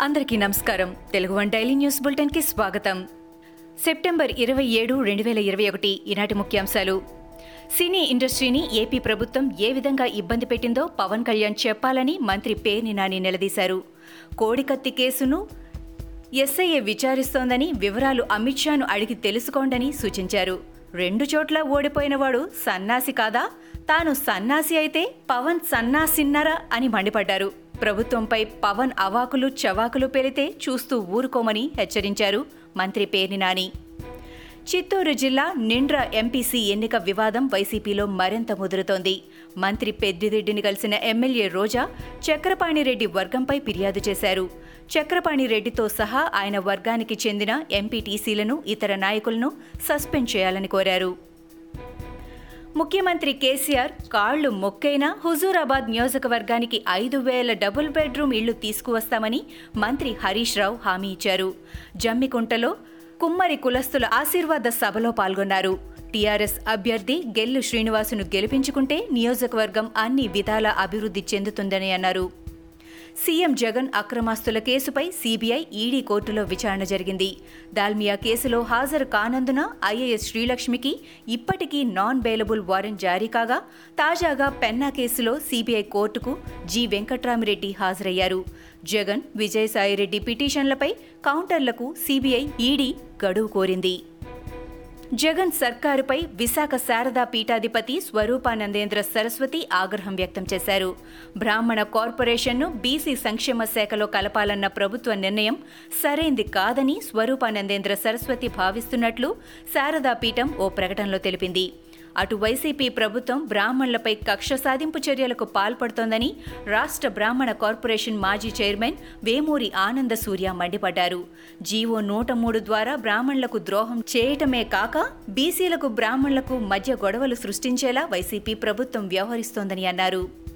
అందరికీ నమస్కారం. Telugu one daily news బులెటిన్కి స్వాగతం. సెప్టెంబర్ ఇరవై ఏడు రెండు వేల ఇరవై ఒకటి ఈనాటి ముఖ్యాంశాలు. సినీ ఇండస్ట్రీని ఏపీ ప్రభుత్వం ఏ విధంగా ఇబ్బంది పెట్టిందో పవన్ కళ్యాణ్ చెప్పాలని మంత్రి పేర్ని నాని నిలదీశారు. కోడికత్తి కేసును ఎస్ఐఏ విచారిస్తోందని వివరాలు అమిత్ షాను అడిగి తెలుసుకోండని సూచించారు. రెండు చోట్ల ఓడిపోయినవాడు సన్నాసి కాదా? తాను సన్నాసి అయితే పవన్ సన్నాసిన్నరా అని మండిపడ్డారు. ప్రభుత్వంపై పవన్ అవాకులు చవాకులు పెరితే చూస్తూ ఊరుకోమని హెచ్చరించారు మంత్రి పేర్ని నాని. చిత్తూరు జిల్లా నిండ్ర ఎంపీసీ ఎన్నిక వివాదం వైసీపీలో మరింత ముదురుతోంది. మంత్రి పెద్దిరెడ్డిని కలిసిన ఎమ్మెల్యే రోజా చక్రపాణిరెడ్డి వర్గంపై ఫిర్యాదు చేశారు. చక్రపాణిరెడ్డితో సహా ఆయన వర్గానికి చెందిన ఎంపీటీసీలను ఇతర నాయకులను సస్పెండ్ చేయాలని కోరారు. ముఖ్యమంత్రి కేసీఆర్ కాళ్ళు మొక్కైనా హుజూరాబాద్ నియోజకవర్గానికి ఐదు వేల డబుల్ బెడ్రూమ్ ఇళ్ళు తీసుకువస్తామని మంత్రి హరీష్ రావు హామీ ఇచ్చారు. జమ్మికుంటలో కుమ్మరి కులస్తుల ఆశీర్వాద సభలో పాల్గొన్నారు. టీఆర్ఎస్ అభ్యర్థి గెల్లు శ్రీనివాసును గెలిపించుకుంటే నియోజకవర్గం అన్ని విధాల అభివృద్ధి చెందుతుందని అన్నారు. సీఎం జగన్ అక్రమాస్తుల కేసుపై సీబీఐ ఈడీ కోర్టులో విచారణ జరిగింది. దాల్మియా కేసులో హాజరు కానందున ఐఏఎస్ శ్రీలక్ష్మికి ఇప్పటికీ నాన్ బెయిలబుల్ వారెంట్ జారీ కాగా తాజాగా పెన్నా కేసులో సీబీఐ కోర్టుకు జి. వెంకట్రామిరెడ్డి హాజరయ్యారు. జగన్ విజయసాయిరెడ్డి పిటిషన్లపై కౌంటర్లకు సీబీఐ ఈడీ గడువు కోరింది. జగన్ సర్కారుపై విశాఖ శారదా పీఠాధిపతి స్వరూపానందేంద్ర సరస్వతి ఆగ్రహం వ్యక్తం చేశారు. బ్రాహ్మణ కార్పొరేషన్ను బీసీ సంక్షేమ శాఖలో కలపాలన్న ప్రభుత్వ నిర్ణయం సరైంది కాదని స్వరూపానందేంద్ర సరస్వతి భావిస్తున్నట్లు శారదా పీఠం ఓ ప్రకటనలో తెలిపింది. అటు వైసీపీ ప్రభుత్వం బ్రాహ్మణులపై కక్ష సాధింపు చర్యలకు పాల్పడుతోందని రాష్ట్ర బ్రాహ్మణ కార్పొరేషన్ మాజీ చైర్మన్ వేమూరి ఆనంద సూర్య మండిపడ్డారు. జీవో నూట మూడు ద్వారా బ్రాహ్మణులకు ద్రోహం చేయటమే కాక బీసీలకు బ్రాహ్మణులకు మధ్య గొడవలు సృష్టించేలా వైసీపీ ప్రభుత్వం వ్యవహరిస్తోందని అన్నారు.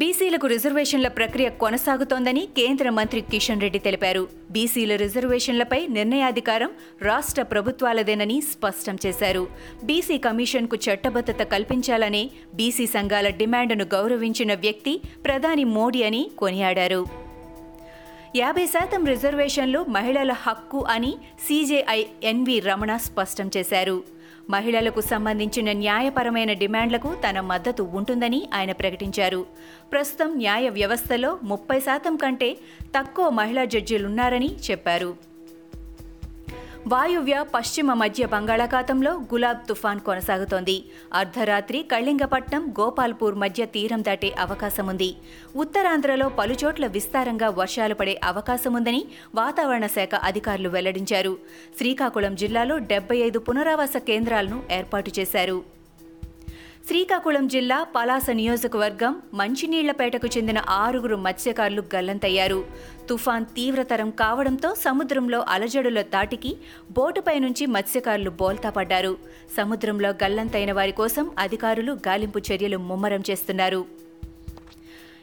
బీసీలకు రిజర్వేషన్ల ప్రక్రియ కొనసాగుతోందని కేంద్ర మంత్రి కిషన్ రెడ్డి తెలిపారు. బీసీల రిజర్వేషన్లపై నిర్ణయాధికారం రాష్ట్ర ప్రభుత్వాలదేనని స్పష్టం చేశారు. బీసీ కమిషన్కు చట్టబద్ధత కల్పించాలనే బీసీ సంఘాల డిమాండ్ను గౌరవించిన వ్యక్తి ప్రధాని మోడీ అని కొనియాడారు. యాభై శాతం రిజర్వేషన్లు మహిళల హక్కు అని సీజేఐ ఎన్వి రమణ స్పష్టం చేశారు. మహిళలకు సంబంధించిన న్యాయపరమైన డిమాండ్లకు తన మద్దతు ఉంటుందని ఆయన ప్రకటించారు. ప్రస్తుతం న్యాయ వ్యవస్థలో ముప్పై శాతం కంటే తక్కువ మహిళా జడ్జీలున్నారని చెప్పారు. వాయువ్య పశ్చిమ మధ్య బంగాళాఖాతంలో గులాబ్ తుఫాన్ కొనసాగుతోంది. అర్ధరాత్రి కళింగపట్నం గోపాల్పూర్ మధ్య తీరం దాటే అవకాశముంది. ఉత్తరాంధ్రలో పలుచోట్ల విస్తారంగా వర్షాలు పడే అవకాశముందని వాతావరణ శాఖ అధికారులు వెల్లడించారు. శ్రీకాకుళం జిల్లాలో డెబ్బై ఐదు పునరావాస కేంద్రాలను ఏర్పాటు చేశారు. శ్రీకాకుళం జిల్లా పలాస నియోజకవర్గం మంచినీళ్ళపేటకు చెందిన ఆరుగురు మత్స్యకారులు గల్లంతయ్యారు. తుఫాన్ తీవ్రతరం కావడంతో సముద్రంలో అలజడుల తాటికి బోటుపై నుంచి మత్స్యకారులు బోల్తా పడ్డారు సముద్రంలో గల్లంతైన వారి కోసం అధికారులు గాలింపు చర్యలు ముమ్మరం చేస్తున్నారు.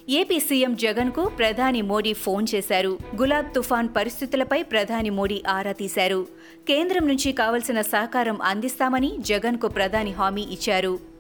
ఏపీ సీఎం జగన్కు ప్రధాని మోడీ ఫోన్ చేశారు. గులాబ్ తుఫాన్ పరిస్థితులపై ప్రధాని మోడీ ఆరా తీశారు. కేంద్రం నుంచి కావలసిన సహకారం అందిస్తామని జగన్కు ప్రధాని హామీ ఇచ్చారు.